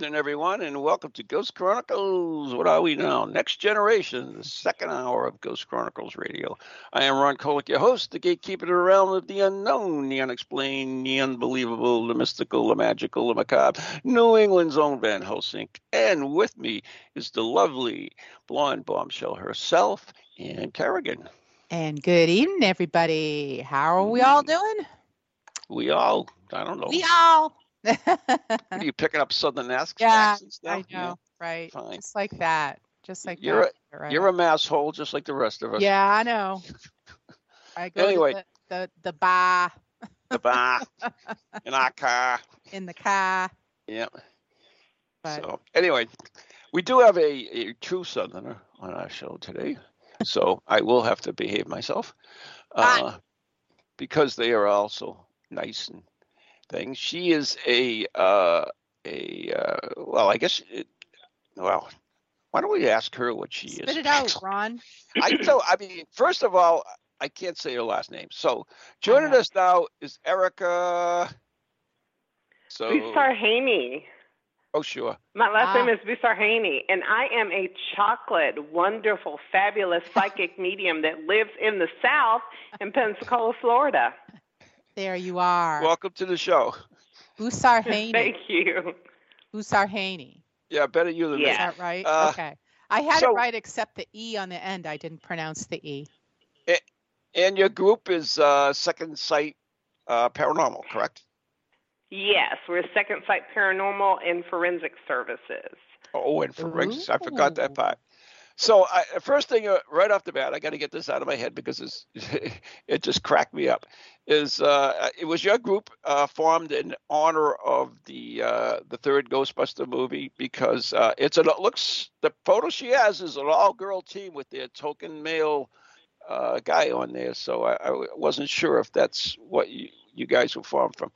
evening, everyone, and welcome to Ghost Chronicles. What are we now? Next Generation, the second hour of Ghost Chronicles Radio. I am Ron Kolek, your host, the gatekeeper to the realm of the unknown, the unexplained, the unbelievable, the mystical, the magical, the macabre, New England's own Van Helsing. And with me is the lovely blonde bombshell herself, Ann Kerrigan. And good evening, everybody. How are we all hmm. doing? We all, I don't know. We all. Are you picking up Southern accents yeah, now? I know, right? Fine. Just like that. Just like You're that. right You're a mass hole just like the rest of us. Yeah, I know. I go Anyway. the, the the bar The bar in our car. in the car. Yeah. But So anyway, we do have a, a true Southerner on our show today, so I will have to behave myself, uh, because they are also nice and things. She is a uh, a uh, well, I guess. It, well, why don't we ask her what she spit is? it out, Ron. I so I mean, first of all, I can't say her last name. So joining us now is Erica. So Busar Haney. oh sure. My last Ah. name is Busar Haney, and I am a chocolate, wonderful, fabulous psychic medium that lives in the South in Pensacola, Florida. There you are. Welcome to the show. Busar Haney. Thank you. Busar Haney. Yeah, better you than Is me. Yeah. that right? Uh, okay. I had so- it right except the E on the end. I didn't pronounce the E. And your group is uh, Second Sight uh, Paranormal, correct? Yes, we're Second Sight Paranormal and Forensic Services. Oh, and forensics. I forgot that part. So, I, first thing, uh, right off the bat, I got to get this out of my head because it's, it just cracked me up. Is uh, it was your group uh, formed in honor of the uh, the third Ghostbuster movie because uh, it's an, it looks the photo she has is an all girl team with their token male uh, guy on there. So I, I wasn't sure if that's what you, you guys were formed from.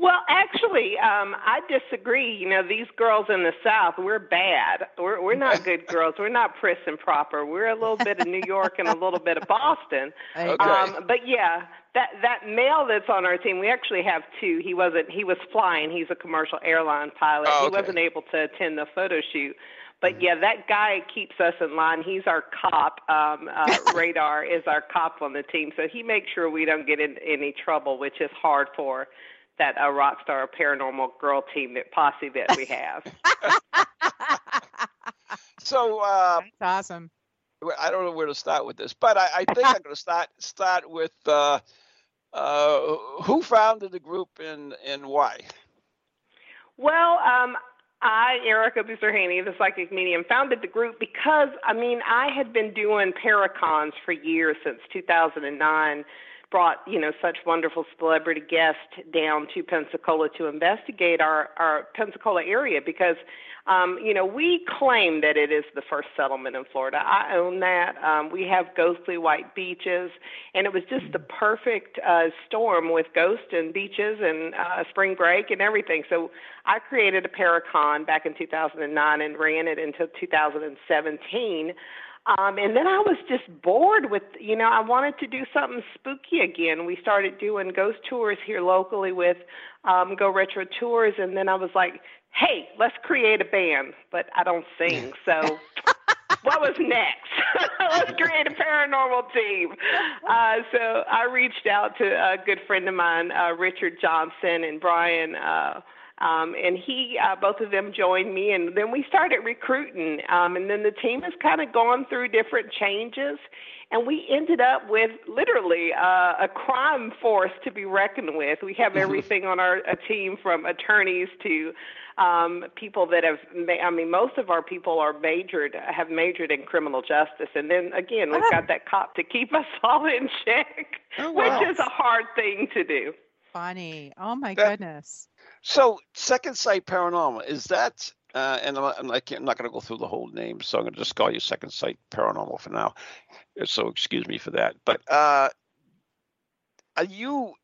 Well, actually, um, I disagree. You know, these girls in the South, we're bad. We're we're not good girls. We're not pris and proper. We're a little bit of New York and a little bit of Boston. Okay. Um, but yeah, that that male that's on our team, we actually have two. He wasn't. He was flying. He's a commercial airline pilot. Oh, okay. He wasn't able to attend the photo shoot. But yeah, that guy keeps us in line. He's our cop. Um, uh, Radar is our cop on the team, so he makes sure we don't get in any trouble, which is hard for that uh, rock star paranormal girl team that posse that we have. So uh, That's awesome. I don't know where to start with this, but I, I think I'm going to start start with uh, uh, who founded the group and and why. Well, um, I, Erica Busarhaney, the psychic medium, founded the group because, I mean, I had been doing Paracons for years since 2009. Brought you know such wonderful celebrity guests down to Pensacola to investigate our our Pensacola area because um, you know we claim that it is the first settlement in Florida. I own that. Um, we have ghostly white beaches, and it was just the perfect uh, storm with ghosts and beaches and uh, spring break and everything. So I created a Paracon back in 2009 and ran it until 2017. Um, and then I was just bored with, you know, I wanted to do something spooky again. We started doing ghost tours here locally with um, Go Retro Tours, and then I was like, hey, let's create a band. But I don't sing, so what was next? let's create a paranormal team. Uh, so I reached out to a good friend of mine, uh, Richard Johnson, and Brian. Uh, um, and he, uh, both of them joined me, and then we started recruiting. Um, and then the team has kind of gone through different changes, and we ended up with literally uh, a crime force to be reckoned with. We have everything on our a team from attorneys to um, people that have, ma- I mean, most of our people are majored, have majored in criminal justice. And then again, we've got that cop to keep us all in check, Oh, wow. which is a hard thing to do. Funny. Oh my That- goodness. So, Second Sight Paranormal is that? Uh, and I'm, I'm, not, I'm not going to go through the whole name, so I'm going to just call you Second Sight Paranormal for now. So, excuse me for that. But uh, are you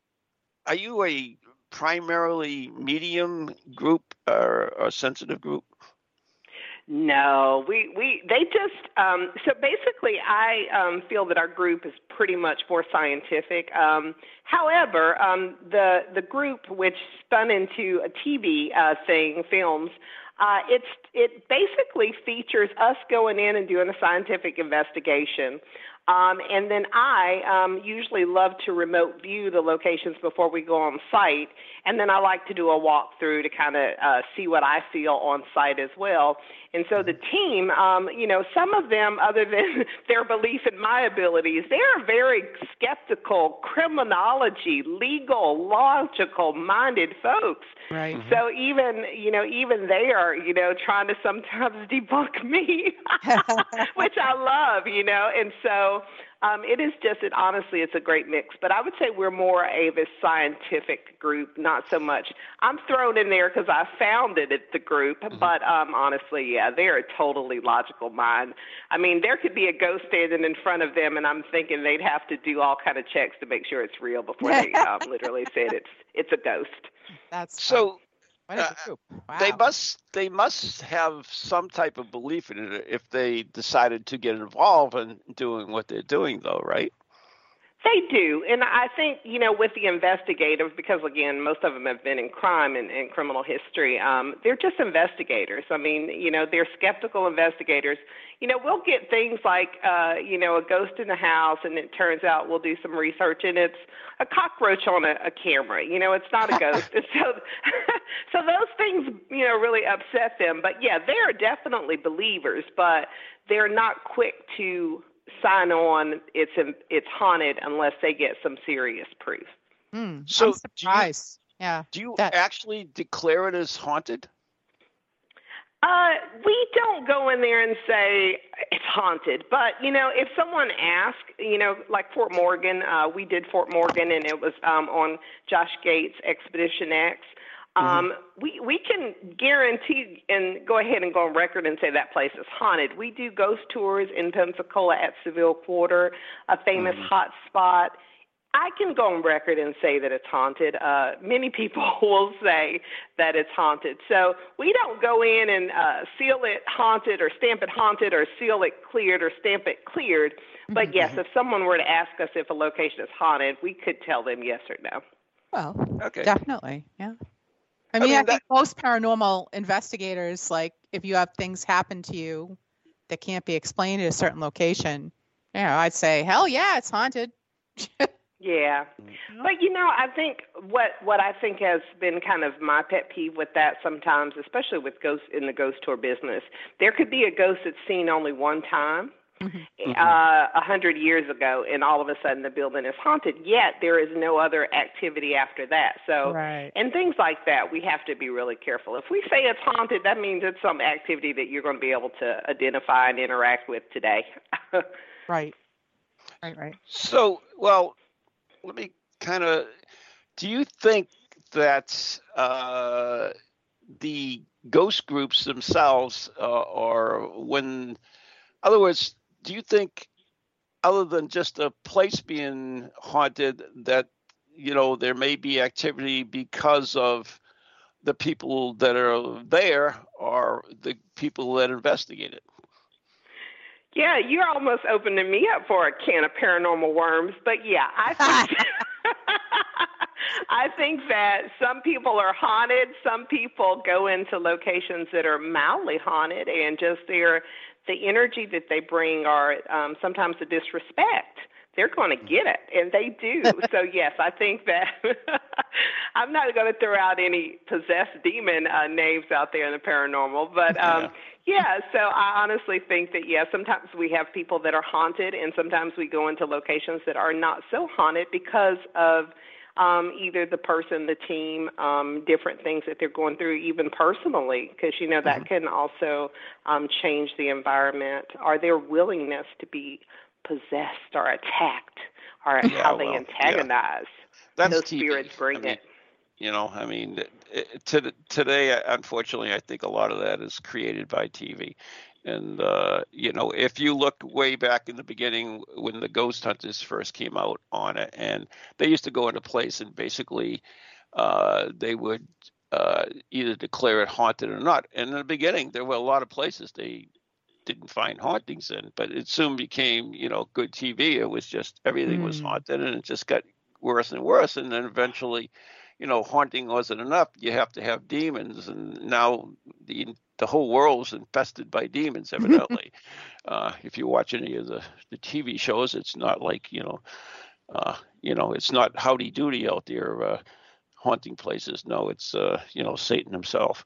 are you a primarily medium group or a sensitive group? No, we we they just um, so basically I um, feel that our group is pretty much more scientific. Um, however, um, the the group which spun into a TV uh, thing, films, uh, it's it basically features us going in and doing a scientific investigation um, and then I um, usually love to remote view the locations before we go on site. And then I like to do a walkthrough to kind of uh, see what I feel on site as well. And so the team, um, you know, some of them, other than their belief in my abilities, they're very skeptical, criminology, legal, logical minded folks. Right. Mm-hmm. So even, you know, even they are, you know, trying to sometimes debunk me, which I love, you know. And so um, it is just, it, honestly, it's a great mix. But I would say we're more a, a scientific group, not so much. I'm thrown in there because I founded it, the group. Mm-hmm. But um, honestly, yeah, they're a totally logical mind. I mean, there could be a ghost standing in front of them, and I'm thinking they'd have to do all kind of checks to make sure it's real before they um, literally said it's it's a ghost. That's so. Uh, wow. They must they must have some type of belief in it if they decided to get involved in doing what they're doing, though, right? They do, and I think you know with the investigators, because again, most of them have been in crime and, and criminal history. Um, they're just investigators. I mean, you know, they're skeptical investigators. You know, we'll get things like uh, you know a ghost in the house, and it turns out we'll do some research, and it's a cockroach on a, a camera. You know, it's not a ghost. so, so those things you know really upset them. But yeah, they are definitely believers, but they're not quick to sign on it's it's haunted unless they get some serious proof. Mm, so I'm surprised. Do you, yeah. Do you that... actually declare it as haunted? Uh, we don't go in there and say it's haunted, but you know, if someone asks, you know, like Fort Morgan, uh, we did Fort Morgan, and it was um, on Josh Gates Expedition X. Um, we we can guarantee and go ahead and go on record and say that place is haunted. We do ghost tours in Pensacola at Seville Quarter, a famous mm-hmm. hot spot. I can go on record and say that it's haunted. Uh, many people will say that it's haunted. So we don't go in and uh, seal it haunted or stamp it haunted or seal it cleared or stamp it cleared. But mm-hmm. yes, if someone were to ask us if a location is haunted, we could tell them yes or no. Well, okay. definitely, yeah. I mean, I, mean, I think most paranormal investigators, like if you have things happen to you that can't be explained at a certain location, you know, I'd say, hell yeah, it's haunted. yeah, mm-hmm. but you know, I think what what I think has been kind of my pet peeve with that sometimes, especially with ghosts in the ghost tour business, there could be a ghost that's seen only one time mm-hmm. uh, a hundred years ago, and all of a sudden the building is haunted. Yet there is no other activity after that. So, right. and things like that, we have to be really careful. If we say it's haunted, that means it's some activity that you're going to be able to identify and interact with today. right. Right. Right. So, well, let me kind of. Do you think that uh, the ghost groups themselves, uh, or when, other words, do you think, other than just a place being haunted, that you know there may be activity because of the people that are there or the people that investigate it? Yeah, you're almost opening me up for a can of paranormal worms, but yeah, I think. I think that some people are haunted. Some people go into locations that are mildly haunted, and just they're the energy that they bring are um, sometimes the disrespect. They're going to get it, and they do. so yes, I think that I'm not going to throw out any possessed demon uh, names out there in the paranormal, but um, yeah. So I honestly think that yeah, sometimes we have people that are haunted, and sometimes we go into locations that are not so haunted because of um, either the person, the team, um, different things that they're going through, even personally, because you know that mm-hmm. can also um, change the environment or their willingness to be possessed or attacked, or yeah, how they well, antagonize. Yeah. That's Those spirits bring I mean, it. You know, I mean, it, to, today, unfortunately, I think a lot of that is created by TV. And uh, you know, if you look way back in the beginning when the Ghost Hunters first came out on it, and they used to go into place and basically uh, they would uh, either declare it haunted or not. And in the beginning, there were a lot of places they didn't find hauntings in, but it soon became, you know, good TV. It was just everything mm. was haunted, and it just got worse and worse. And then eventually, you know, haunting wasn't enough. You have to have demons, and now the the whole world's infested by demons. Evidently, uh, if you watch any of the the TV shows, it's not like you know, uh, you know, it's not Howdy Doody out there uh, haunting places. No, it's uh, you know Satan himself.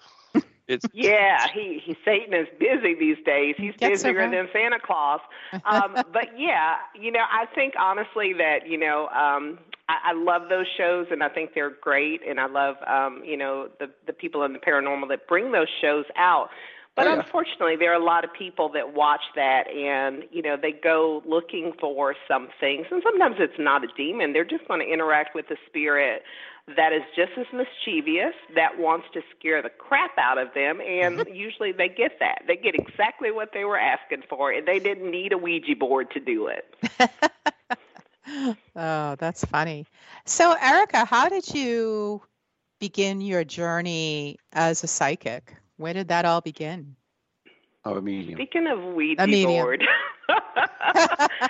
It's yeah, he, he Satan is busy these days. He's busier than Santa Claus. Um, but yeah, you know, I think honestly that you know um, I, I love those shows and I think they're great, and I love um, you know the the people in the paranormal that bring those shows out. But oh, yeah. unfortunately, there are a lot of people that watch that and, you know, they go looking for some things. And sometimes it's not a demon. They're just going to interact with the spirit that is just as mischievous, that wants to scare the crap out of them, and mm-hmm. usually they get that. They get exactly what they were asking for, and they didn't need a Ouija board to do it. oh, that's funny. So, Erica, how did you begin your journey as a psychic? Where did that all begin? Oh, a medium. Speaking of Ouija board. uh,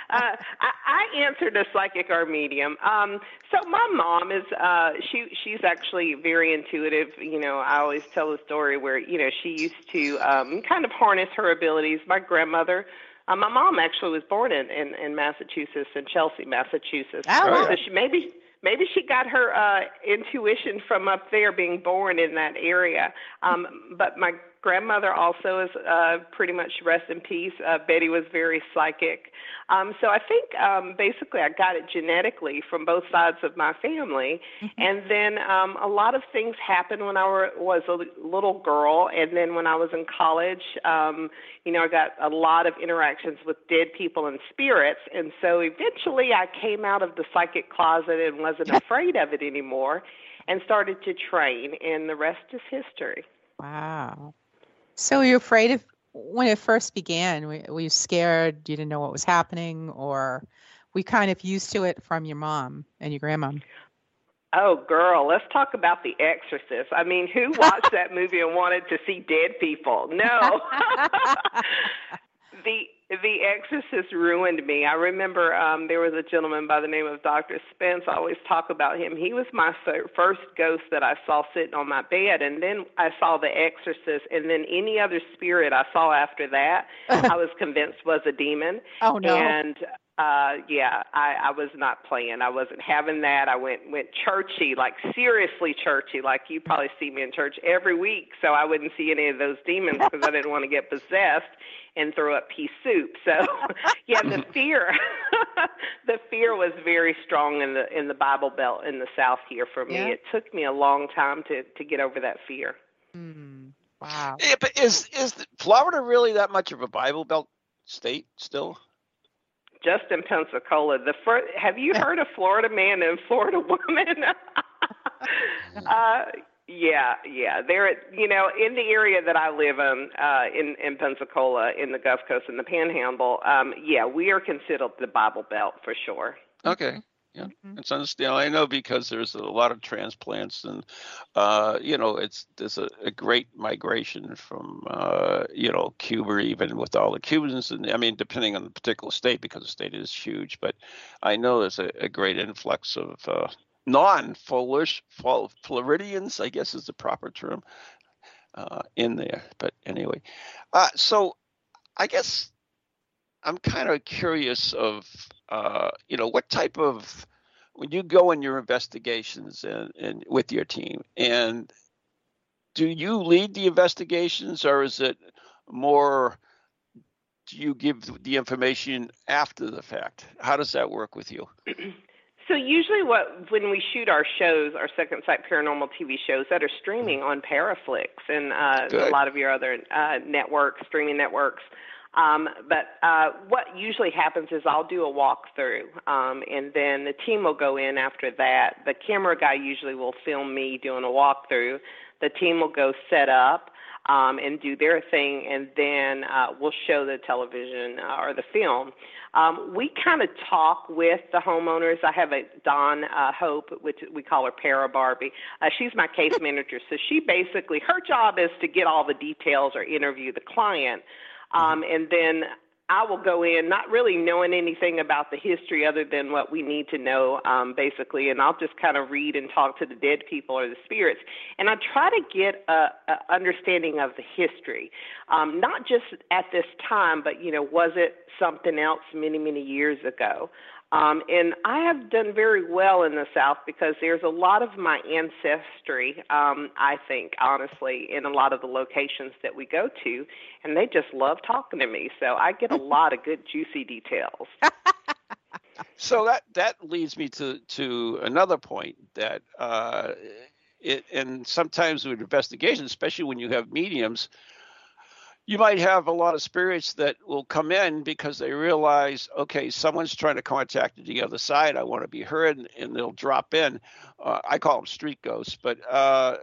I, I answered a psychic or medium. Um, so my mom is uh, she she's actually very intuitive. You know, I always tell the story where you know she used to um, kind of harness her abilities. My grandmother. Uh, my mom actually was born in, in, in Massachusetts, in Chelsea, Massachusetts. Oh, so she maybe maybe she got her uh, intuition from up there, being born in that area. Um, but my grandmother also is uh, pretty much rest in peace. Uh, Betty was very psychic. Um, so I think um, basically I got it genetically from both sides of my family. Mm-hmm. And then um, a lot of things happened when I were, was a little girl. And then when I was in college, um, you know, I got a lot of interactions with dead people and spirits. And so eventually I came out of the psychic closet and wasn't afraid of it anymore and started to train. And the rest is history. Wow. So were you afraid of when it first began? Were you scared? You didn't know what was happening, or we kind of used to it from your mom and your grandma? Oh, girl, let's talk about The Exorcist. I mean, who watched that movie and wanted to see dead people? No. the the Exorcist ruined me. I remember um there was a gentleman by the name of Dr. Spence. I always talk about him. He was my first ghost that I saw sitting on my bed, and then I saw the Exorcist, and then any other spirit I saw after that, I was convinced was a demon. Oh no! And uh yeah i i was not playing. I wasn't having that. I went went churchy like seriously churchy like you probably see me in church every week so i wouldn't see any of those demons because i didn't want to get possessed and throw up pea soup so yeah the fear the fear was very strong in the in the bible belt in the south here for me. Yeah. it took me a long time to to get over that fear. Mm, wow. Yeah, but is is florida really that much of a bible belt state still just in Pensacola. The first, have you heard of Florida man and Florida woman? uh, yeah, yeah. They're you know in the area that I live in, uh, in in Pensacola, in the Gulf Coast, in the Panhandle. Um, yeah, we are considered the Bible Belt for sure. Okay. Yeah, mm-hmm. it's understandable. I know because there's a lot of transplants, and uh, you know, it's there's a, a great migration from uh, you know Cuba, even with all the Cubans, and I mean, depending on the particular state, because the state is huge. But I know there's a, a great influx of uh, non-Polish Floridians, I guess is the proper term, uh, in there. But anyway, uh, so I guess I'm kind of curious of uh, you know what type of when you go in your investigations and, and with your team and do you lead the investigations or is it more do you give the information after the fact? How does that work with you? So usually, what when we shoot our shows, our Second Sight Paranormal TV shows that are streaming on Paraflix and uh, a lot of your other uh, networks, streaming networks, Um, but uh, what usually happens is I'll do a walkthrough, um, and then the team will go in after that. The camera guy usually will film me doing a walkthrough. The team will go set up um, and do their thing, and then uh, we'll show the television uh, or the film. Um, we kind of talk with the homeowners. I have a Dawn uh, Hope, which we call her Para Barbie. Uh, she's my case manager, so she basically her job is to get all the details or interview the client. Um, and then I will go in not really knowing anything about the history other than what we need to know, um, basically, and I'll just kind of read and talk to the dead people or the spirits, and I try to get a, a understanding of the history, um, not just at this time, but you know, was it something else many many years ago? Um, and I have done very well in the South because there's a lot of my ancestry, um, I think, honestly, in a lot of the locations that we go to, and they just love talking to me. So I get a lot of good, juicy details. so that that leads me to to another point that uh, it, and sometimes with investigations, especially when you have mediums, you might have a lot of spirits that will come in because they realize, okay, someone's trying to contact the other side. I want to be heard, and they'll drop in. Uh, I call them street ghosts, but uh,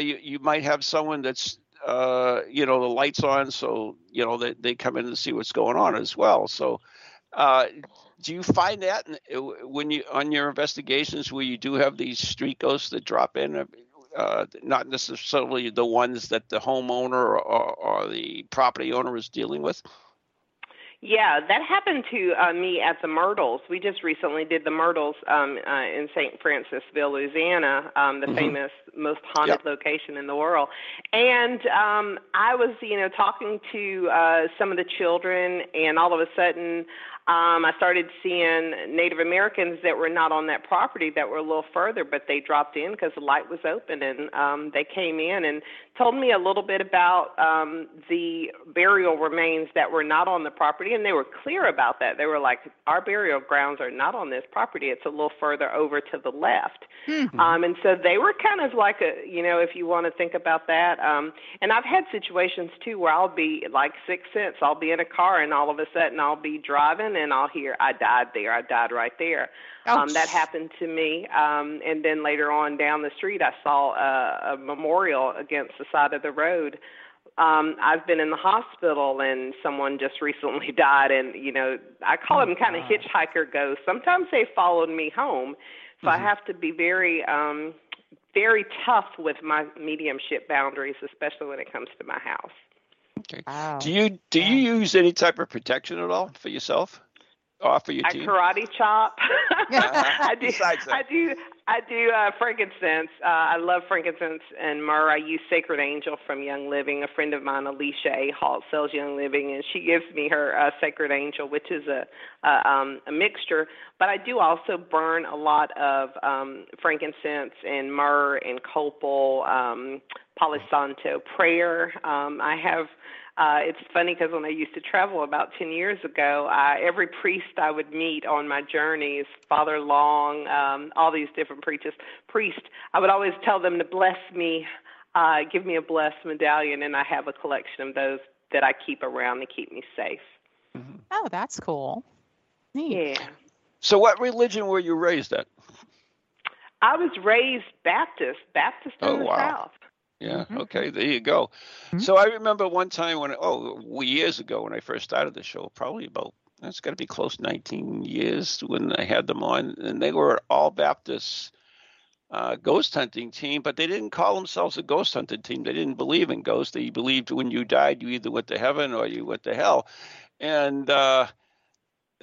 you you might have someone that's uh, you know the lights on, so you know they they come in to see what's going on as well. So. Uh, do you find that when you on your investigations where you do have these street ghosts that drop in? Uh, not necessarily the ones that the homeowner or, or, the property owner is dealing with? Yeah, that happened to uh, me at the Myrtles. We just recently did the Myrtles um, uh, in St. Francisville, Louisiana, um, the mm-hmm. famous, most haunted yep. location in the world. And um, I was, you know, talking to uh, some of the children, and all of a sudden, um, I started seeing Native Americans that were not on that property that were a little further, but they dropped in because the light was open and um, they came in and told me a little bit about um, the burial remains that were not on the property, and they were clear about that. They were like, "Our burial grounds are not on this property; it's a little further over to the left." Mm-hmm. Um, and so they were kind of like a, you know, if you want to think about that. Um, and I've had situations too where I'll be like six sense. I'll be in a car, and all of a sudden I'll be driving, and I'll hear, "I died there. I died right there." Um, that happened to me. Um, and then later on down the street, I saw a, a memorial against the side of the road. Um, I've been in the hospital and someone just recently died, and you know I call oh, them kind of hitchhiker ghosts. Sometimes they followed me home, so mm-hmm. I have to be very, um, very tough with my mediumship boundaries, especially when it comes to my house. Okay. Wow. Do you do you use any type of protection at all for yourself? offer your team? I karate chop. Uh-huh. I do. I do. I do uh, frankincense. Uh, I love frankincense and myrrh. I use Sacred Angel from Young Living. A friend of mine, Alicia A. Halt, sells Young Living, and she gives me her uh, Sacred Angel, which is a a, um, a mixture. But I do also burn a lot of um, frankincense and myrrh and copal, um, Palo Santo prayer. Um, I have uh, it's funny because when I used to travel about 10 years ago, uh, every priest I would meet on my journeys, Father Long, um, all these different preachers, priests, I would always tell them to bless me, uh, give me a blessed medallion, and I have a collection of those that I keep around to keep me safe. Mm-hmm. Oh, that's cool. Neat. Yeah. So, what religion were you raised at? I was raised Baptist, Baptist in oh, the wow. South. Yeah. Mm-hmm. Okay. There you go. Mm-hmm. So I remember one time when oh years ago when I first started the show, probably about that's got to be close 19 years when I had them on, and they were all Baptist uh, ghost hunting team, but they didn't call themselves a ghost hunting team. They didn't believe in ghosts. They believed when you died, you either went to heaven or you went to hell, and uh,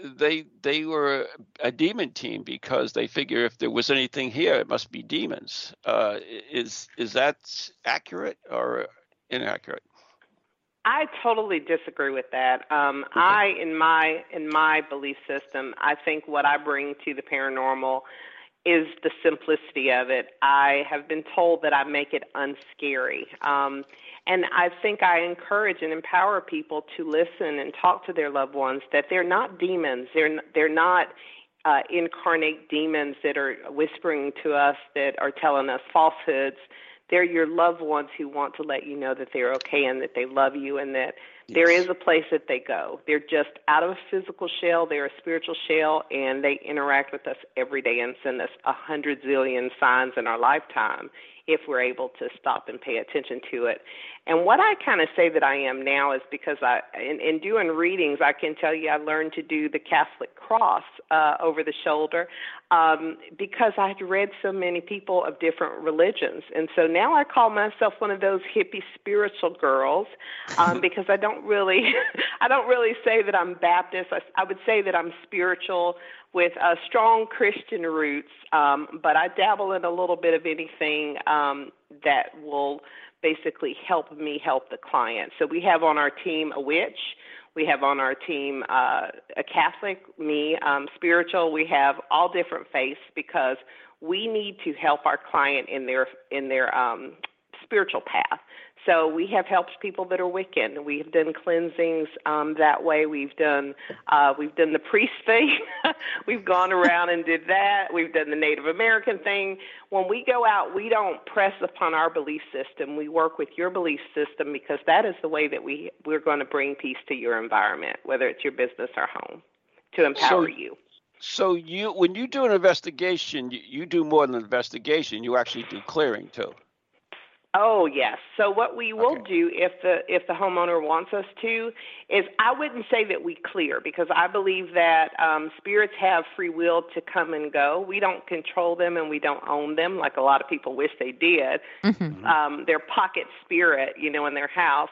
they they were a demon team because they figure if there was anything here, it must be demons. Uh, is is that accurate or inaccurate? I totally disagree with that. Um, okay. I, in my in my belief system, I think what I bring to the paranormal is the simplicity of it. I have been told that I make it unscary. Um, and I think I encourage and empower people to listen and talk to their loved ones that they're not demons. They're they're not uh, incarnate demons that are whispering to us that are telling us falsehoods. They're your loved ones who want to let you know that they're okay and that they love you and that yes. there is a place that they go. They're just out of a physical shell, they're a spiritual shell, and they interact with us every day and send us a hundred zillion signs in our lifetime if we're able to stop and pay attention to it. And what I kind of say that I am now is because I, in, in doing readings, I can tell you I learned to do the Catholic cross uh, over the shoulder um, because I had read so many people of different religions, and so now I call myself one of those hippie spiritual girls um, because I don't really, I don't really say that I'm Baptist. I, I would say that I'm spiritual with uh, strong Christian roots, um, but I dabble in a little bit of anything um, that will basically help me help the client. So we have on our team a witch. We have on our team uh, a Catholic, me, um, spiritual. We have all different faiths because we need to help our client in their in their um, spiritual path. So we have helped people that are Wiccan. We've done cleansings um, that way. We've done uh, we've done the priest thing. we've gone around and did that. We've done the Native American thing. When we go out, we don't press upon our belief system. We work with your belief system because that is the way that we we're going to bring peace to your environment, whether it's your business or home, to empower so, you. So you when you do an investigation, you, you do more than an investigation. You actually do clearing too. Oh yes. So what we will okay. do if the if the homeowner wants us to is I wouldn't say that we clear because I believe that um, spirits have free will to come and go. We don't control them and we don't own them like a lot of people wish they did. Mm-hmm. Um, their pocket spirit, you know, in their house.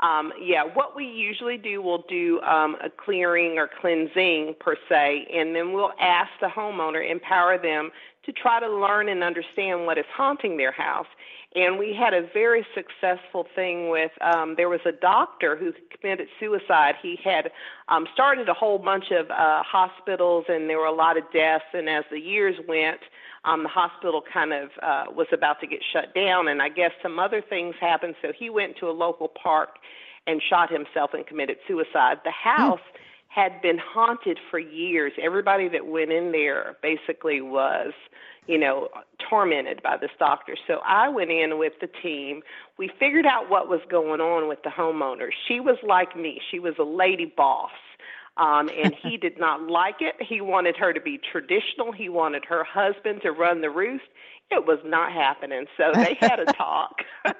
Um, yeah, what we usually do, we'll do um, a clearing or cleansing per se, and then we'll ask the homeowner, empower them to try to learn and understand what is haunting their house. And we had a very successful thing with um, there was a doctor who committed suicide. He had um, started a whole bunch of uh, hospitals, and there were a lot of deaths. And as the years went, um, the hospital kind of uh, was about to get shut down, and I guess some other things happened. So he went to a local park and shot himself and committed suicide. The house. Mm had been haunted for years. Everybody that went in there basically was, you know, tormented by this doctor. So I went in with the team. We figured out what was going on with the homeowner. She was like me. She was a lady boss. Um, and he did not like it. He wanted her to be traditional. He wanted her husband to run the roost it was not happening. So they had a talk.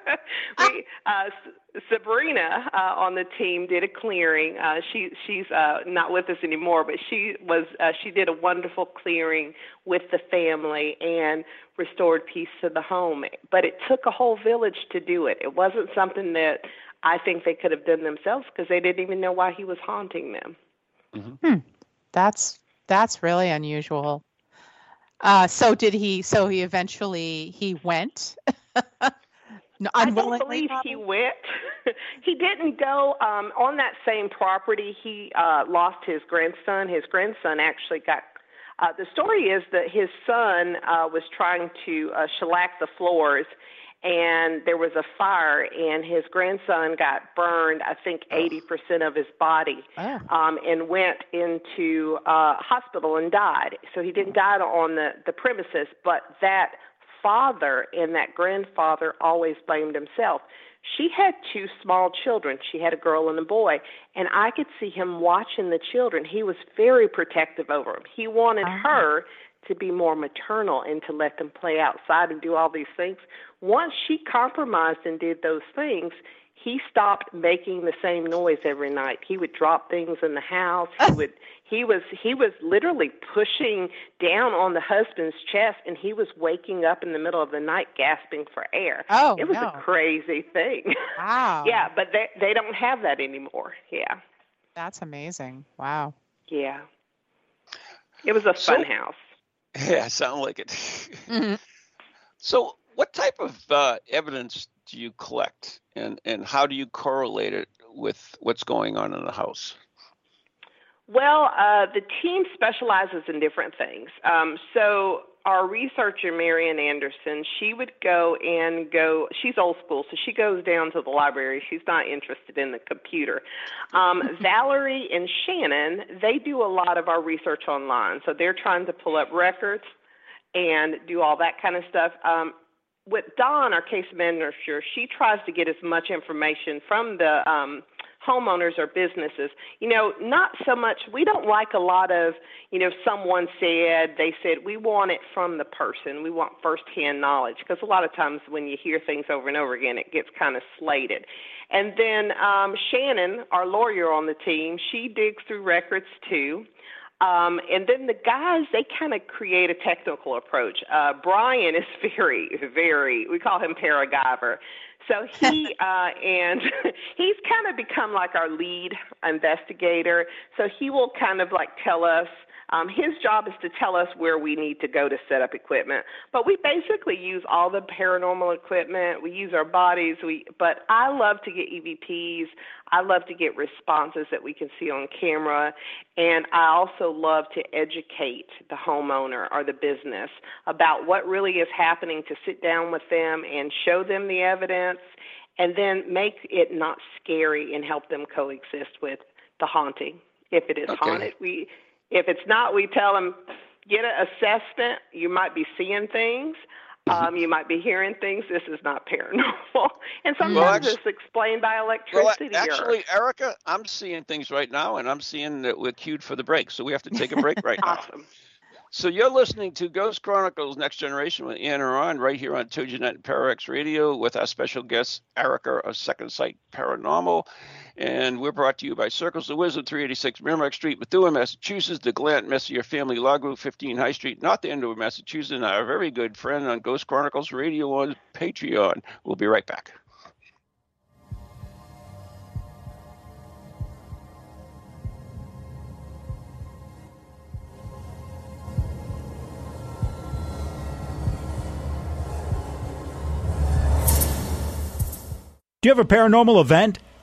we, uh, Sabrina uh, on the team did a clearing. Uh, she she's uh, not with us anymore, but she was uh, she did a wonderful clearing with the family and restored peace to the home. But it took a whole village to do it. It wasn't something that I think they could have done themselves because they didn't even know why he was haunting them. Mm-hmm. Hmm. That's that's really unusual. Uh, so did he? So he eventually he went. no, I don't believe he went. he didn't go um, on that same property. He uh, lost his grandson. His grandson actually got. Uh, the story is that his son uh, was trying to uh, shellac the floors, and there was a fire and his grandson got burned i think 80% of his body oh. um, and went into uh, hospital and died. So he didn't die on the, the premises but that father and that grandfather always blamed himself. She had two small children. She had a girl and a boy and i could see him watching the children. He was very protective over them he wanted uh-huh. her to be more maternal and to let them play outside and do all these things. Once she compromised and did those things, he stopped making the same noise every night. He would drop things in the house. He would he was he was literally pushing down on the husband's chest and he was waking up in the middle of the night gasping for air. Oh, it was no. a crazy thing. Wow. yeah, but they they don't have that anymore. Yeah. That's amazing. Wow. Yeah. It was a fun so, house. Yeah, sound like it. Mm-hmm. So, what type of uh, evidence do you collect, and and how do you correlate it with what's going on in the house? Well, uh, the team specializes in different things. Um, so our researcher, Marian Anderson, she would go and go. She's old school, so she goes down to the library. She's not interested in the computer. Um, Valerie and Shannon, they do a lot of our research online. So they're trying to pull up records and do all that kind of stuff. Um, with Dawn, our case manager, she tries to get as much information from the um, homeowners or businesses. You know, not so much, we don't like a lot of, you know, someone said, they said, we want it from the person. We want firsthand knowledge because a lot of times when you hear things over and over again, it gets kind of slated. And then um, Shannon, our lawyer on the team, she digs through records too. Um, and then the guys, they kind of create a technical approach. Uh, Brian is very, very, we call him Paragiver. So he uh, and he's kind of become like our lead investigator. So he will kind of like tell us um, his job is to tell us where we need to go to set up equipment. But we basically use all the paranormal equipment. We use our bodies. We, but I love to get EVPs. I love to get responses that we can see on camera. And I also love to educate the homeowner or the business about what really is happening to sit down with them and show them the evidence and then make it not scary and help them coexist with the haunting if it is okay. haunted. We if it's not, we tell them get an assessment. You might be seeing things. Um, you might be hearing things. This is not paranormal, and sometimes well, actually, it's explained by electricity. Well, actually, or, Erica, I'm seeing things right now, and I'm seeing that we're queued for the break, so we have to take a break right now. awesome. So you're listening to Ghost Chronicles Next Generation with Anna Ron right here on TogiNet and Parax Radio with our special guest Erica of Second Sight Paranormal. And we're brought to you by Circles of Wisdom, 386 Merrimack Street, Methuen, Massachusetts, the Glant Messier Family Law Group, 15 High Street, North Andover, Massachusetts, and our very good friend on Ghost Chronicles Radio on Patreon. We'll be right back. Do you have a paranormal event,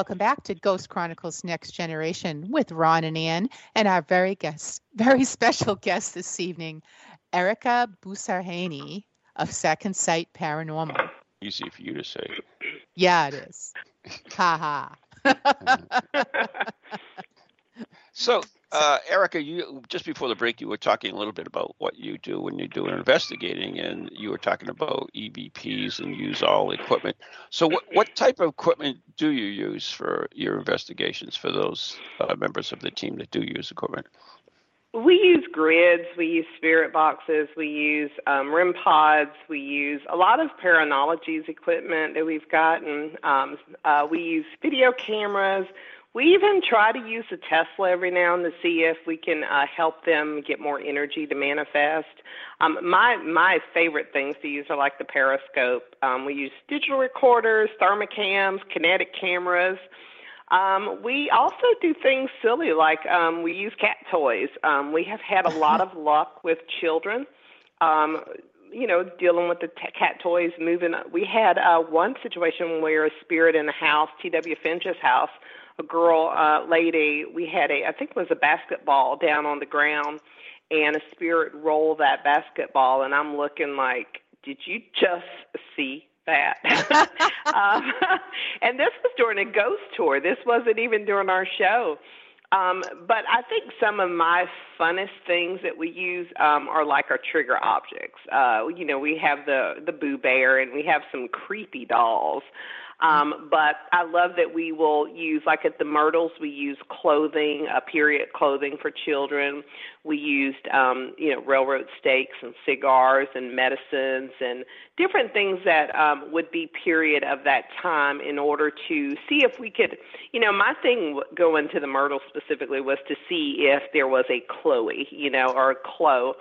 Welcome back to Ghost Chronicles Next Generation with Ron and Ann and our very guest, very special guest this evening, Erica Busarhaney of Second Sight Paranormal. Easy for you to say. Yeah, it is. ha ha. so uh, Erica, you just before the break, you were talking a little bit about what you do when you do investigating, and you were talking about EVPs and use all equipment. So, what what type of equipment do you use for your investigations for those uh, members of the team that do use equipment? We use grids, we use spirit boxes, we use um, REM pods, we use a lot of Paranologies equipment that we've gotten. Um, uh, we use video cameras. We even try to use the Tesla every now and then to see if we can uh, help them get more energy to manifest. Um, my my favorite things to use are like the periscope. Um, we use digital recorders, thermocams, kinetic cameras. Um, we also do things silly like um, we use cat toys. Um, we have had a lot of luck with children. Um, you know, dealing with the t- cat toys, moving. We had uh, one situation where a spirit in the house, T.W. Finch's house, a girl, uh, lady, we had a, I think it was a basketball down on the ground, and a spirit rolled that basketball, and I'm looking like, did you just see that. um, and this was during a ghost tour. This wasn't even during our show. Um, but I think some of my funnest things that we use um, are like our trigger objects. Uh, you know, we have the the Boo Bear, and we have some creepy dolls. Um, but I love that we will use, like at the Myrtles, we use clothing, uh, period clothing for children. We used, um, you know, railroad stakes and cigars and medicines and different things that um, would be period of that time in order to see if we could, you know, my thing going to the Myrtles specifically was to see if there was a Chloe, you know, or a Chloe.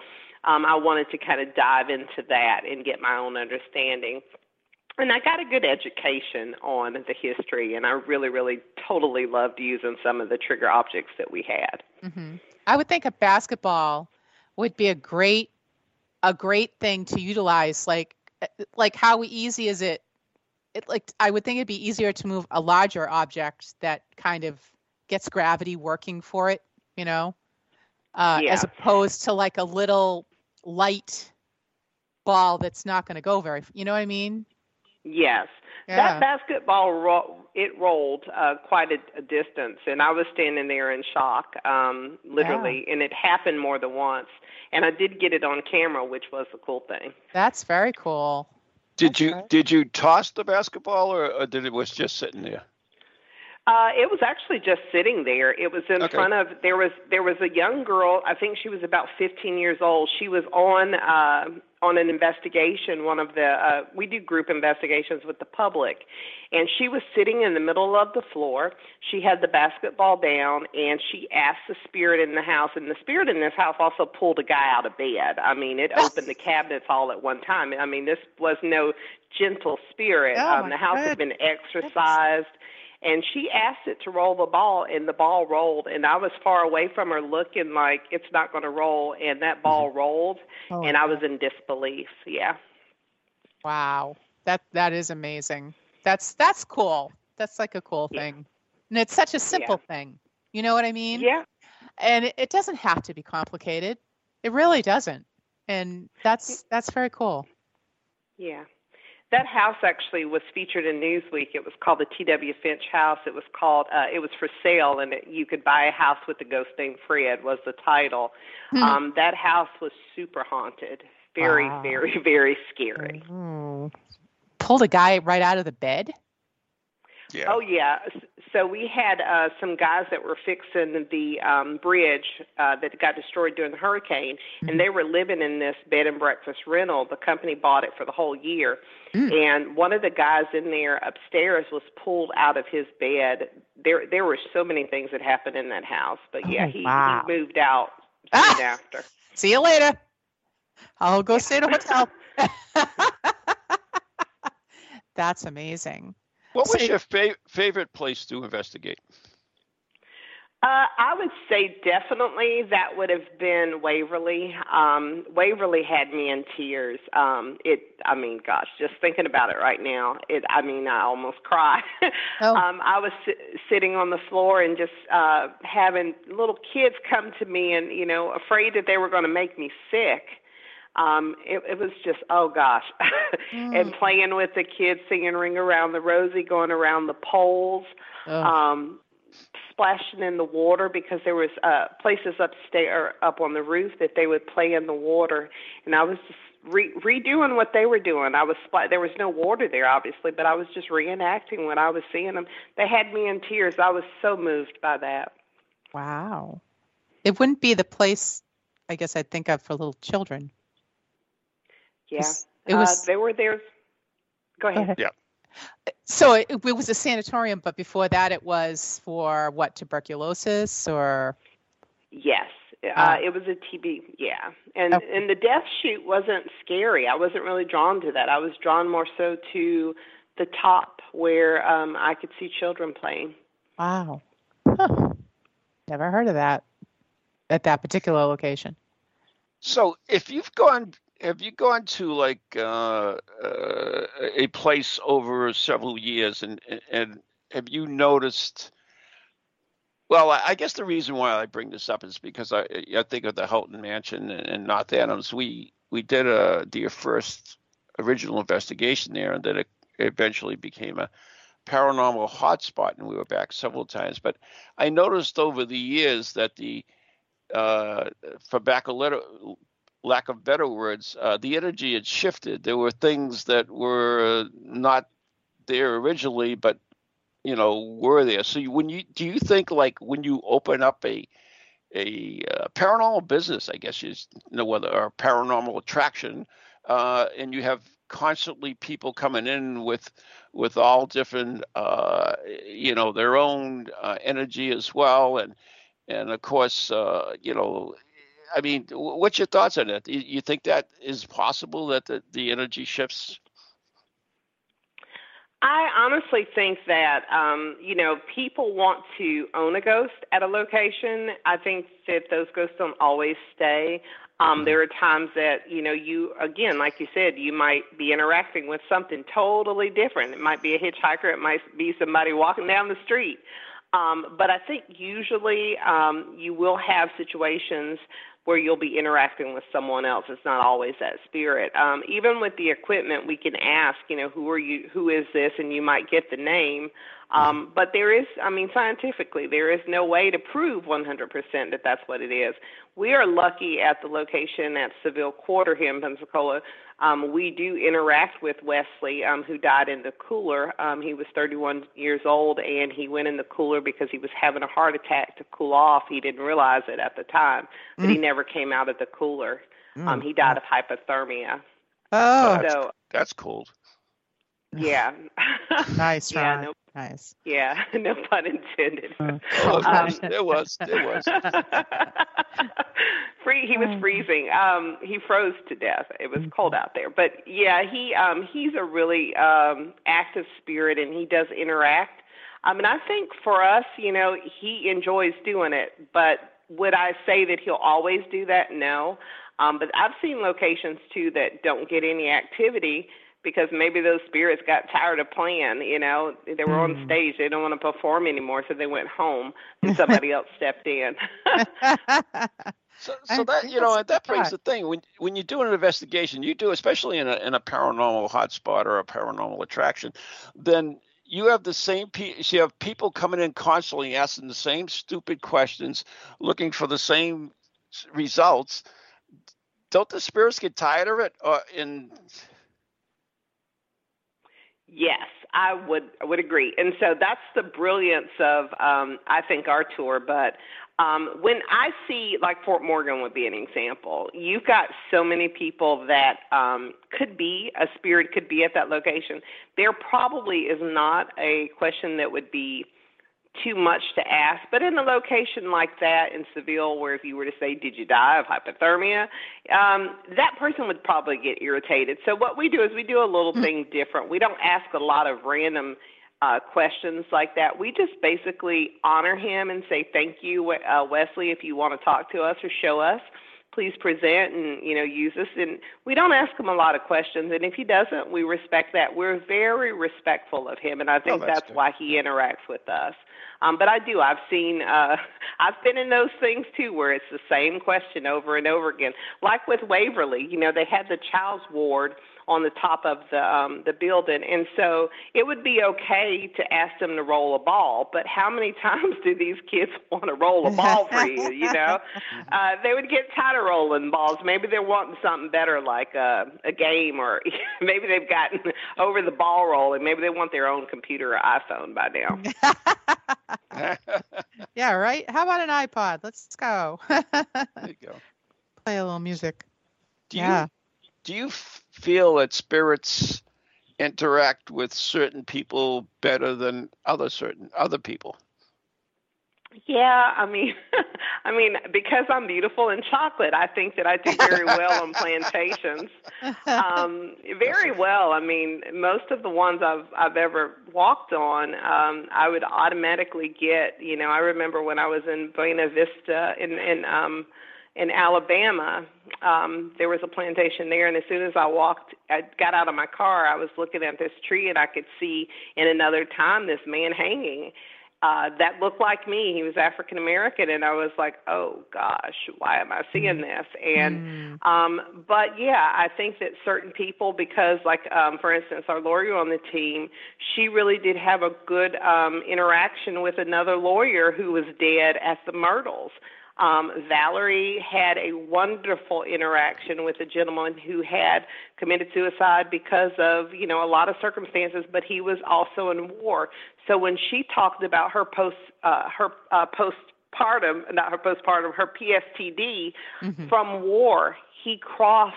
Um, I wanted to kind of dive into that and get my own understanding and I got a good education on the history, and I really, really, totally loved using some of the trigger objects that we had. Mm-hmm. I would think a basketball would be a great, a great thing to utilize. Like, like how easy is it? It like I would think it'd be easier to move a larger object that kind of gets gravity working for it, you know, uh, yeah. as opposed to like a little light ball that's not going to go very. You know what I mean? Yes, yeah. that basketball ro- it rolled uh, quite a, a distance, and I was standing there in shock, um, literally, yeah. and it happened more than once. And I did get it on camera, which was the cool thing. That's very cool. Did That's you great. did you toss the basketball, or, or did it was just sitting there? Uh, it was actually just sitting there. It was in okay. front of there was there was a young girl. I think she was about 15 years old. She was on uh, on an investigation. One of the uh, we do group investigations with the public, and she was sitting in the middle of the floor. She had the basketball down, and she asked the spirit in the house. And the spirit in this house also pulled a guy out of bed. I mean, it opened the cabinets all at one time. I mean, this was no gentle spirit. Oh, um, the house had been exorcised and she asked it to roll the ball and the ball rolled and i was far away from her looking like it's not going to roll and that ball mm-hmm. rolled oh, and i was in disbelief yeah. Wow. That that is amazing. That's that's cool. That's like a cool thing. Yeah. and it's such a simple yeah. thing. You know what i mean? Yeah. And it, it doesn't have to be complicated. It really doesn't. And that's that's very cool. Yeah that house actually was featured in Newsweek. It was called the T.W. Finch House. It was called. Uh, it was for sale, and it, you could buy a house with the ghost named Fred. Was the title. Hmm. Um, that house was super haunted. Very, wow. very, very scary. Mm-hmm. Pulled a guy right out of the bed. Yeah. Oh yeah. So we had uh, some guys that were fixing the um, bridge uh, that got destroyed during the hurricane, mm-hmm. and they were living in this bed and breakfast rental. The company bought it for the whole year, mm. and one of the guys in there upstairs was pulled out of his bed. There, there were so many things that happened in that house, but yeah, oh, he, wow. he moved out soon ah! after. See you later. I'll go stay at a hotel. That's amazing. What was your fa- favorite place to investigate? Uh, I would say definitely that would have been Waverly. Um, Waverly had me in tears. Um, it, I mean, gosh, just thinking about it right now, it, I mean, I almost cry. Oh. um, I was si- sitting on the floor and just uh, having little kids come to me and, you know, afraid that they were going to make me sick um it, it was just oh gosh. Mm. and playing with the kids singing ring around the rosy going around the poles oh. um splashing in the water because there was uh places upstairs up on the roof that they would play in the water. And i was just re- redoing what they were doing. I was spl- there was no water there obviously but i was just reenacting what i was seeing them they had me in tears. I was so moved by that. Wow. It wouldn't be the place i guess i'd think of for little children yeah. It was. Uh, they were there. Go ahead. Go ahead. Yeah. So it, it, was a sanatorium, but before that, it was for what tuberculosis or? Yes, uh, oh. it was a TB. Yeah, and okay. and the death chute wasn't scary. I wasn't really drawn to that. I was drawn more so to the top where um, I could see children playing. Wow. Huh. Never heard of that at that particular location. So if you've gone, have you gone to like uh, uh, a place over several years, and and have you noticed? Well, I guess the reason why I bring this up is because I, I think of the Houghton Mansion in North Adams. We we did a the first original investigation there, and then it eventually became a paranormal hotspot, and we were back several times. But I noticed over the years that the uh, for little lack of better words, uh, the energy had shifted. There were things that were not there originally, but you know were there. So when you do you think like when you open up a a uh, paranormal business, I guess you know whether or paranormal attraction, uh, and you have constantly people coming in with with all different uh, you know their own uh, energy as well, and and of course uh, you know. I mean, what's your thoughts on it? You think that is possible that the, the energy shifts I honestly think that um, you know people want to own a ghost at a location. I think that those ghosts don't always stay. Um, mm-hmm. there are times that you know you again, like you said, you might be interacting with something totally different. It might be a hitchhiker. It might be somebody walking down the street. Um, but I think usually um, you will have situations where you'll be interacting with someone else. It's not always that spirit. Um, even with the equipment, we can ask, you know, who are you? Who is this? And you might get the name. Um, but there is, I mean, scientifically, there is no way to prove 100% that that's what it is. We are lucky at the location at Seville Quarter here in Pensacola um, we do interact with Wesley, um, who died in the cooler. Um, he was 31 years old, and he went in the cooler because he was having a heart attack to cool off. He didn't realize it at the time, but mm. he never came out of the cooler. Mm. Um, he died of hypothermia. Oh, so, that's cold. Yeah. nice, Ron. Yeah, no, nice. Yeah, no pun intended. Uh, um, it was. It was. Free. He was mm. freezing. Um, he froze to death. It was cold out there. But yeah, he um, he's a really um, active spirit, and he does interact. I mean, I think for us, you know, he enjoys doing it. But would I say that he'll always do that? No. Um, but I've seen locations too that don't get any activity because maybe those spirits got tired of playing. You know, they were mm. on stage; they don't want to perform anymore, so they went home, and somebody else stepped in. so, so that you know, that brings the thing when when you do an investigation, you do especially in a in a paranormal hotspot or a paranormal attraction, then you have the same people you have people coming in constantly asking the same stupid questions looking for the same results don't the spirits get tired of it or in Yes, I would I would agree, and so that's the brilliance of um, I think our tour. But um, when I see like Fort Morgan would be an example, you've got so many people that um, could be a spirit could be at that location. There probably is not a question that would be too much to ask. But in a location like that in Seville, where if you were to say, Did you die of hypothermia? Um, that person would probably get irritated. So what we do is we do a little mm-hmm. thing different. We don't ask a lot of random uh, questions like that. We just basically honor him and say, Thank you, uh, Wesley, if you want to talk to us or show us please present and you know use this. And we don't ask him a lot of questions. And if he doesn't we respect that. We're very respectful of him. And i oh, think oh, that's, that's why he interacts with us um, but I do. I've seen. Uh, I've been in those things too, where it's the same question over and over again. Like with Waverly, you know, they had the child's ward on the top of the um, the building, and so it would be okay to ask them to roll a ball. But how many times do these kids want to roll a ball for you? You know, uh, they would get tired of rolling balls. Maybe they're wanting something better, like a, a game, or maybe they've gotten over the ball rolling. Maybe they want their own computer or iPhone by now. yeah, right. How about an iPod? Let's go. there you go. Play a little music. Do yeah. you do you feel that spirits interact with certain people better than other certain other people? Yeah, I mean, I mean, because I'm beautiful in chocolate, I think that I do very well on plantations. Um, very well. I mean, most of the ones I've I've ever walked on, um, I would automatically get. You know, I remember when I was in Buena Vista in in um, in Alabama, um, there was a plantation there, and as soon as I walked, I got out of my car, I was looking at this tree, and I could see in another time this man hanging uh, that looked like me. He was African American, and I was like, "Oh gosh, why am I seeing mm. this?" And mm. um, but yeah, I think that certain people, because like um, for instance, our lawyer on the team, she really did have a good um, interaction with another lawyer who was dead at the Myrtles. Um, Valerie had a wonderful interaction with a gentleman who had committed suicide because of, you know, a lot of circumstances, but he was also in war. So when she talked about her post, uh, her uh, postpartum, not her postpartum, her PSTD mm-hmm. from war, he crossed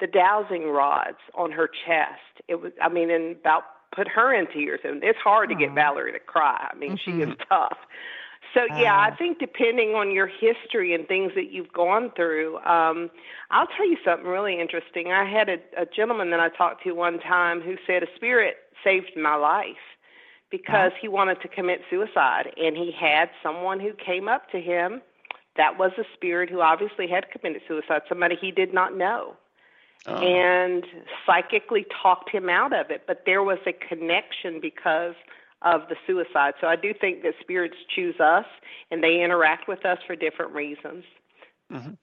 the dowsing rods on her chest. It was, I mean, and about put her in tears. And it's hard to get Valerie to cry. I mean, mm-hmm. she is tough. So yeah, I think depending on your history and things that you've gone through, um, I'll tell you something really interesting. I had a, a gentleman that I talked to one time who said a spirit saved my life because he wanted to commit suicide and he had someone who came up to him that was a spirit who obviously had committed suicide, somebody he did not know. Oh. And psychically talked him out of it, but there was a connection because of the suicide. So I do think that spirits choose us and they interact with us for different reasons. Mm-hmm.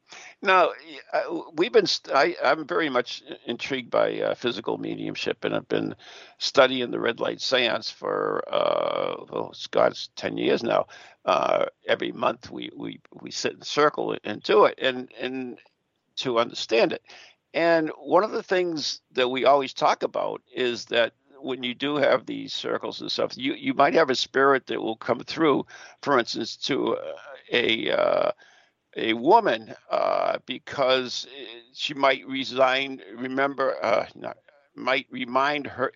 Now, uh, we've been. I, am very much intrigued by uh, physical mediumship, and I've been studying the red light seance for uh, well, ten years now. Uh, every month, we we we sit in a circle and do it, and and to understand it. And one of the things that we always talk about is that when you do have these circles and stuff, you you might have a spirit that will come through. For instance, to a uh, a woman uh, because she might resign. Remember, uh, not, might remind her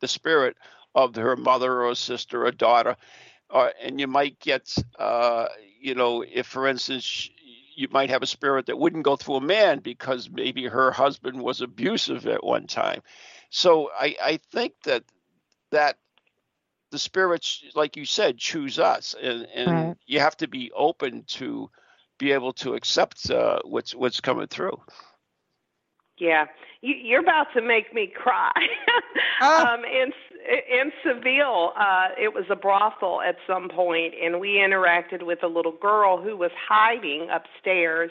the spirit of her mother or sister or daughter, uh, and you might get, uh, you know, if for instance you might have a spirit that wouldn't go through a man because maybe her husband was abusive at one time. So I, I think that that the spirits, like you said, choose us, and, and right. you have to be open to be able to accept uh, what's what's coming through. Yeah, you, are about to make me cry. oh. um, in in Seville, uh, it was a brothel at some point, and we interacted with a little girl who was hiding upstairs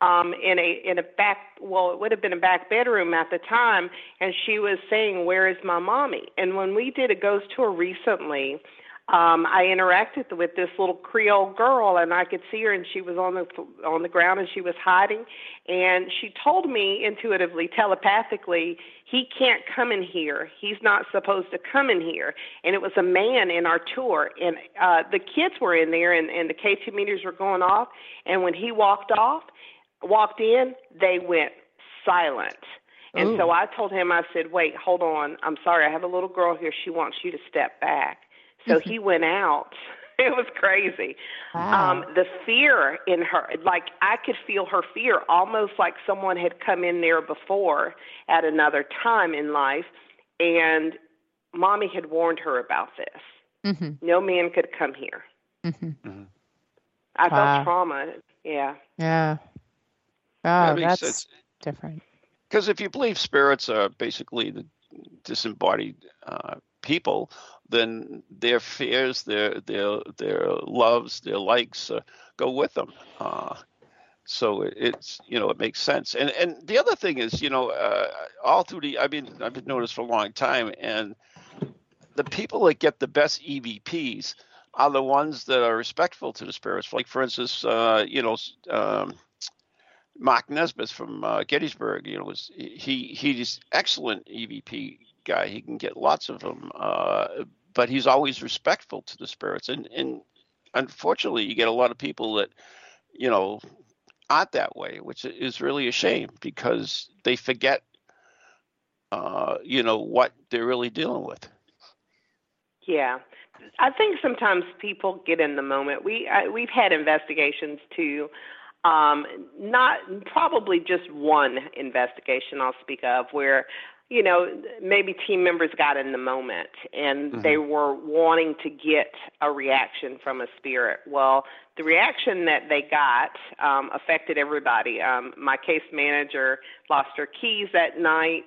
um, in a in a back well it would have been a back bedroom at the time, and she was saying, "Where is my mommy?" And when we did a ghost tour recently, um, I interacted with this little Creole girl, and I could see her, and she was on the on the ground, and she was hiding, and she told me intuitively, telepathically, he can't come in here. He's not supposed to come in here. And it was a man in our tour, and uh, the kids were in there, and, and the K2 meters were going off, and when he walked off, walked in, they went silent. And Ooh. so I told him, I said, wait, hold on. I'm sorry. I have a little girl here. She wants you to step back. So he went out. It was crazy. Wow. Um, the fear in her, like I could feel her fear, almost like someone had come in there before at another time in life, and mommy had warned her about this. Mm-hmm. No man could come here. Mm-hmm. Mm-hmm. I wow. felt trauma. Yeah. Yeah. Oh, that that's sense. different. Because if you believe spirits are basically the disembodied uh, people, then their fears, their their their loves, their likes uh, go with them. Uh, so it's you know it makes sense. And and the other thing is you know uh, all through the I've been I've been this for a long time, and the people that get the best EVPs are the ones that are respectful to the spirits. Like for instance, uh, you know. Um, Mark Nesbitt from uh, Gettysburg, you know, was he he's excellent EVP guy. He can get lots of them, uh, but he's always respectful to the spirits. And and unfortunately, you get a lot of people that you know aren't that way, which is really a shame because they forget, uh, you know, what they're really dealing with. Yeah. I think sometimes people get in the moment. We I, we've had investigations too. Um, not probably just one investigation I'll speak of where you know, maybe team members got in the moment and mm-hmm. they were wanting to get a reaction from a spirit. Well, the reaction that they got um, affected everybody. Um, my case manager lost her keys that night.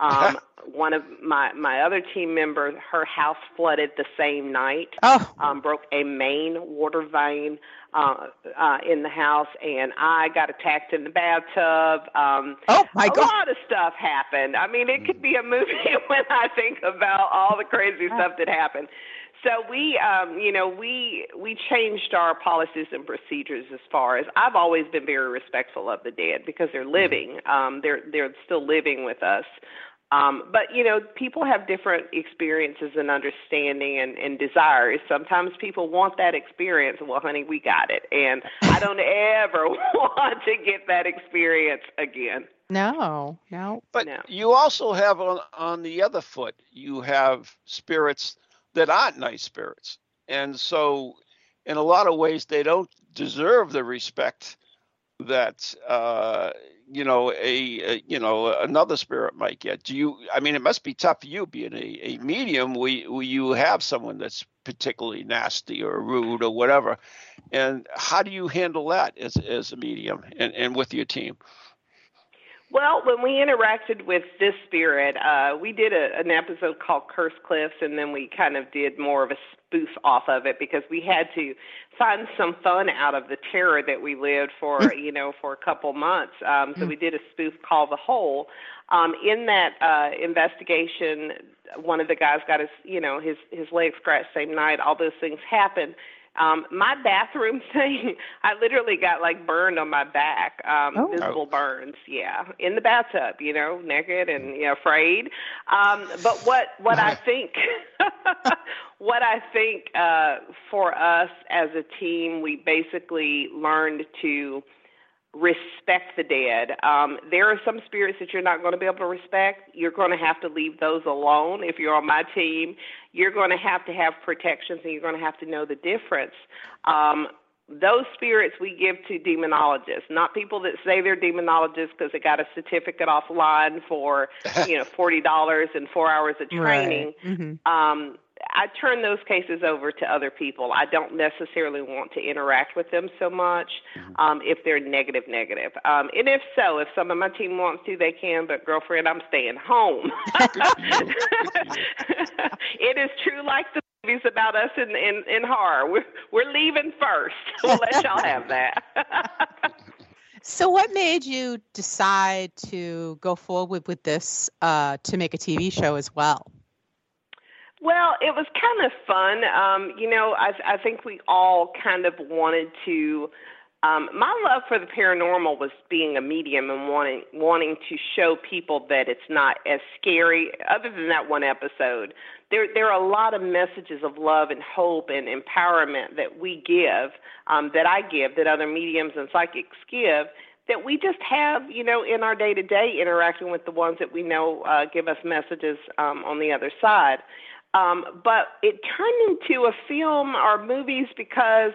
Um, one of my my other team members, her house flooded the same night. Oh. Um, broke a main water vein uh, uh, in the house, and I got attacked in the bathtub. Um, oh my a God! A lot of stuff happened. I mean, it could be a movie when I think about all the crazy stuff that happened. So we, um, you know, we we changed our policies and procedures as far as I've always been very respectful of the dead because they're living. Um, they're they're still living with us. Um, but you know, people have different experiences and understanding and, and desires. Sometimes people want that experience. Well, honey, we got it, and I don't ever want to get that experience again. No, no. But no. you also have on on the other foot, you have spirits that aren't nice spirits, and so in a lot of ways, they don't deserve the respect that uh, you know a, a, you know another spirit might get do you. I mean it must be tough for you being a, a medium where you have someone that's particularly nasty or rude or whatever. And how do you handle that as, as a medium and, and with your team? Well, when we interacted with this spirit, uh, we did a, an episode called Curse Cliffs, and then we kind of did more of a spoof off of it because we had to find some fun out of the terror that we lived for, mm. you know, for a couple months. Um, so mm. we did a spoof called The Hole. Um, in that uh, investigation, one of the guys got his, you know, his his leg scratched same night. All those things happened. Um, my bathroom thing, I literally got like burned on my back, um, oh. visible burns. Yeah, in the bathtub, you know, naked and you know, afraid. Um, but what what I think, what I think uh, for us as a team, we basically learned to respect the dead. Um, there are some spirits that you're not going to be able to respect. You're going to have to leave those alone. If you're on my team, you're going to have to have protections and you're going to have to know the difference. Um, those spirits we give to demonologists, not people that say they're demonologists because they got a certificate offline for you know forty dollars and four hours of training. Right. Mm-hmm. Um, I turn those cases over to other people. I don't necessarily want to interact with them so much mm-hmm. um, if they're negative, negative. Um, and if so, if some of my team wants to, they can. But girlfriend, I'm staying home. it is true, like the movies about us in in, in horror. We're we're leaving first. We'll let y'all have that. So, what made you decide to go forward with this uh, to make a TV show as well? Well, it was kind of fun. Um, you know, I, I think we all kind of wanted to. Um, my love for the paranormal was being a medium and wanting wanting to show people that it's not as scary. Other than that one episode, there there are a lot of messages of love and hope and empowerment that we give, um, that I give, that other mediums and psychics give, that we just have, you know, in our day to day interacting with the ones that we know uh, give us messages um, on the other side. Um, but it turned into a film or movies because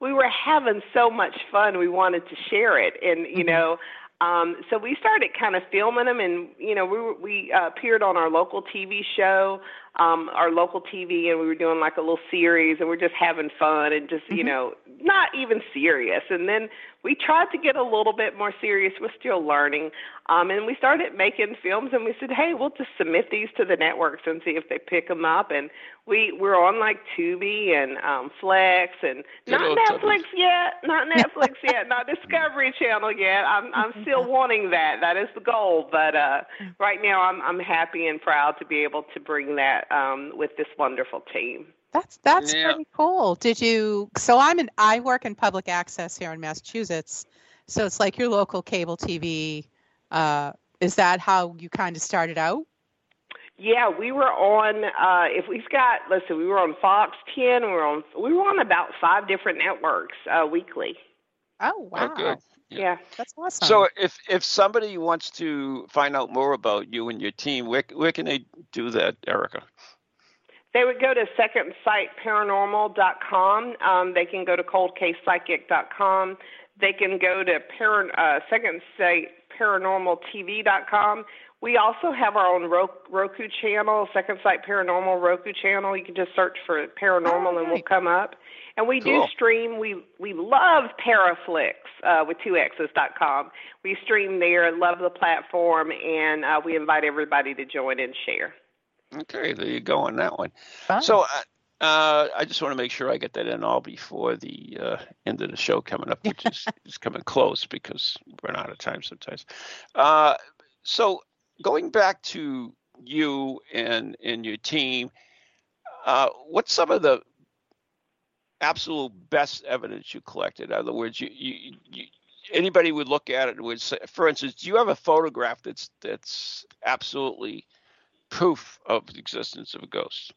we were having so much fun. We wanted to share it, and you mm-hmm. know, um, so we started kind of filming them, and you know, we we uh, appeared on our local TV show, um, our local TV, and we were doing like a little series, and we're just having fun and just mm-hmm. you know, not even serious. And then we tried to get a little bit more serious. We're still learning. Um, and we started making films and we said, hey, we'll just submit these to the networks and see if they pick them up. And we, we're on like Tubi and um, Flex and not Netflix yet, not Netflix yet, not Discovery Channel yet. I'm, I'm still wanting that. That is the goal. But uh, right now I'm, I'm happy and proud to be able to bring that um, with this wonderful team. That's that's yeah. pretty cool. Did you? So I'm in. I work in public access here in Massachusetts. So it's like your local cable TV. Uh, is that how you kind of started out? Yeah, we were on. Uh, if we've got, listen, we were on Fox 10. We were on. We were on about five different networks uh, weekly. Oh wow! Oh. Yeah. yeah. that's awesome. So if if somebody wants to find out more about you and your team, where where can they do that, Erica? They would go to secondsightparanormal.com. Um, they can go to coldcasepsychic.com. They can go to para, uh, secondsightparanormaltv.com. We also have our own Roku channel, Second Sight Paranormal Roku channel. You can just search for paranormal and we'll come up. And we cool. do stream. We we love Paraflix uh, with two X's dot com. We stream there. Love the platform, and uh, we invite everybody to join and share. Okay, there you go on that one. Fine. So. Uh, uh, I just want to make sure I get that in all before the uh, end of the show coming up, which is, is coming close because we're out of time sometimes. Uh, so going back to you and and your team, uh, what's some of the absolute best evidence you collected? In other words, you, you, you anybody would look at it and would say, for instance, do you have a photograph that's that's absolutely proof of the existence of a ghost?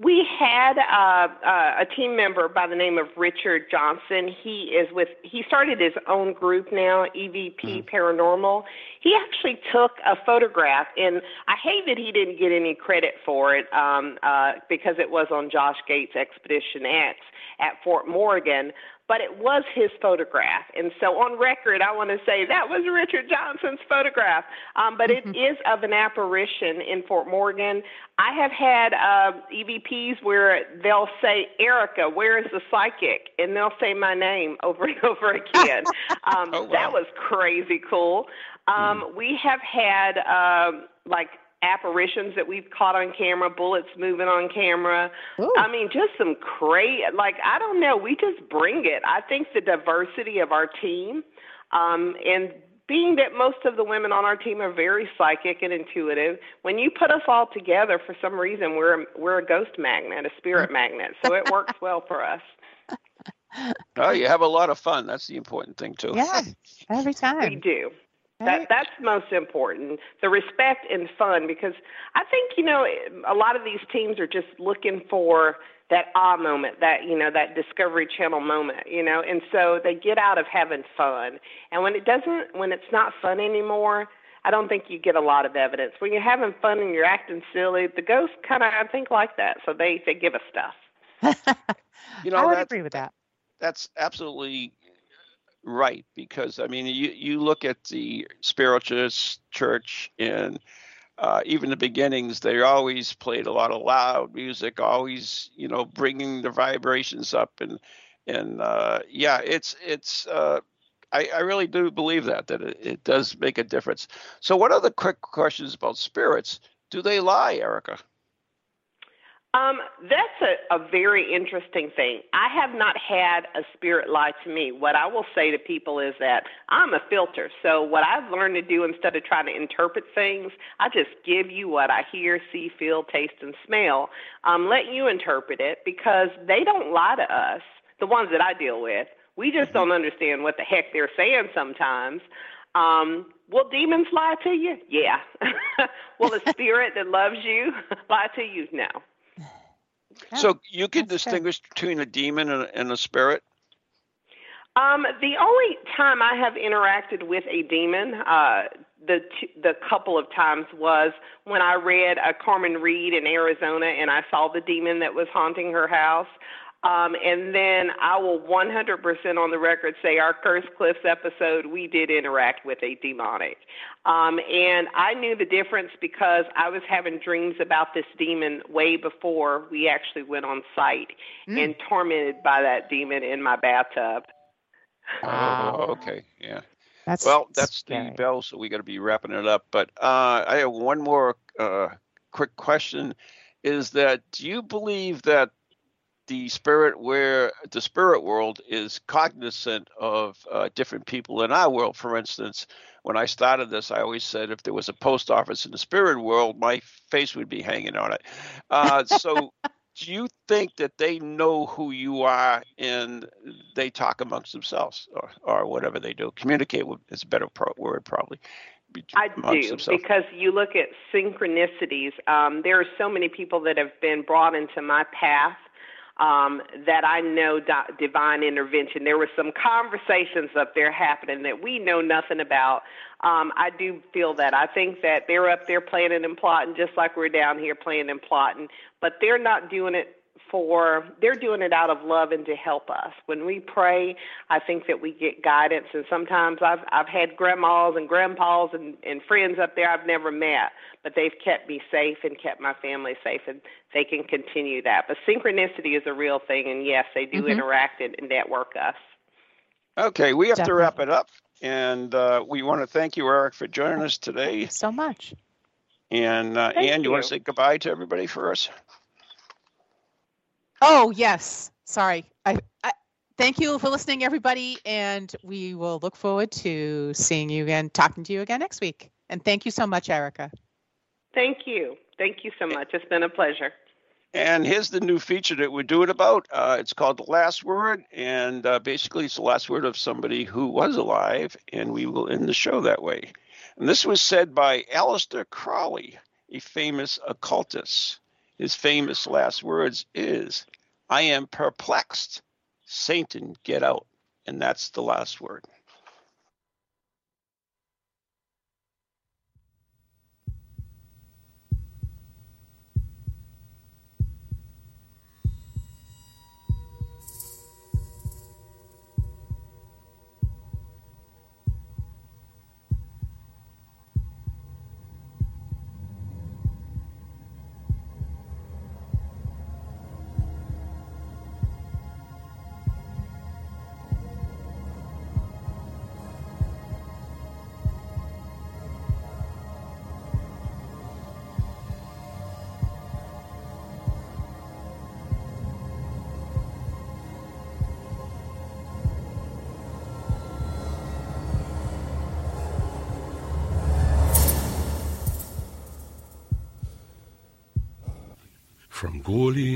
We had uh, uh, a team member by the name of Richard Johnson. He is with. He started his own group now, EVP mm-hmm. Paranormal. He actually took a photograph, and I hate that he didn't get any credit for it um, uh, because it was on Josh Gates Expedition X at Fort Morgan but it was his photograph. And so on record, I want to say that was Richard Johnson's photograph. Um, but it mm-hmm. of an apparition in Fort Morgan. I have had uh, EVPs where they'll say, Erica, where is the psychic? And they'll say my name over and over again. Um, oh, wow. That was crazy cool. Um, mm. We have had um, like apparitions that we've caught on camera, bullets moving on camera. Ooh. I mean, just some crazy, like, I don't know, we just bring it. I think the diversity of our team, um, and being that most of the women on our team are very psychic and intuitive, when you put us all together, for some reason, we're we're a ghost magnet, a spirit magnet. So it works well for us. Oh, you have a lot of fun. That's the important thing too. Yeah, every time we do. That that's most important. The respect and fun because I think you know a lot of these teams are just looking for that ah moment, that you know that Discovery Channel moment, you know, and so they get out of having fun. And when it doesn't, when it's not fun anymore, I don't think you get a lot of evidence. When you're having fun and you're acting silly, the ghosts kind of I think like that, so they they give us stuff. you know, I would agree with that. That's absolutely right because I mean you you look at the spiritualist church and uh, even the beginnings they always played a lot of loud music always you know bringing the vibrations up and and uh, yeah it's it's uh, I, I really do believe that that it, it does make a difference. So what are the quick questions about spirits? Do they lie Erica um, that's a, a very interesting thing. I have not had a spirit lie to me. What I will say to people is that I'm a filter. So, what I've learned to do instead of trying to interpret things, I just give you what I hear, see, feel, taste, and smell. Um, let you interpret it because they don't lie to us, the ones that I deal with. We just don't understand what the heck they're saying sometimes. Um, will demons lie to you? Yeah. will a spirit that loves you lie to you? No so you can distinguish between a demon and, and a spirit? Um, the only time I have interacted with a demon, uh, the t- the couple of times was when I read a Carmen Reed in Arizona, and I saw the demon that was haunting her house. Um, and then I will 100% on the record say our Cursed Cliffs episode, we did interact with a demonic. Um, and I knew the difference because I was having dreams about this demon way before we actually went on site mm. and tormented by that demon in my bathtub. Oh, okay. Yeah. That's well, that's scary. the bell, so we got to be wrapping it up. But uh, I have one more uh, quick question: Is that do you believe that the spirit where the spirit world is cognizant of uh, different people in our world. For instance, when I started this, I always said if there was a post office in the spirit world, my face would be hanging on it. Uh, so, do you think that they know who you are and they talk amongst themselves or, or whatever they do? Communicate is a better pro- word, probably. I do themselves. because you look at synchronicities. Um, there are so many people that have been brought into my path um, that I know di- divine intervention. There were some conversations up there happening that we know nothing about. Um, I do feel that. I think that they're up there planning and plotting just like we're down here planning and plotting, but they're not doing it for they're doing it out of love and to help us. When we pray, I think that we get guidance and sometimes I've I've had grandmas and grandpas and, and friends up there I've never met, but they've kept me safe and kept my family safe and they can continue that. But synchronicity is a real thing and yes, they do mm-hmm. interact and, and network us. Okay, we have Definitely. to wrap it up. And uh, we want to thank you, Eric, for joining us today. so much. And uh, Ann, you, you want to say goodbye to everybody for us? Oh yes, sorry. I, I thank you for listening, everybody, and we will look forward to seeing you again, talking to you again next week. And thank you so much, Erica. Thank you. Thank you so much. It's been a pleasure. And here's the new feature that we're doing about. Uh, it's called The Last Word. And uh, basically, it's the last word of somebody who was alive. And we will end the show that way. And this was said by Aleister Crowley, a famous occultist. His famous last words is, I am perplexed. Satan, get out. And that's the last word.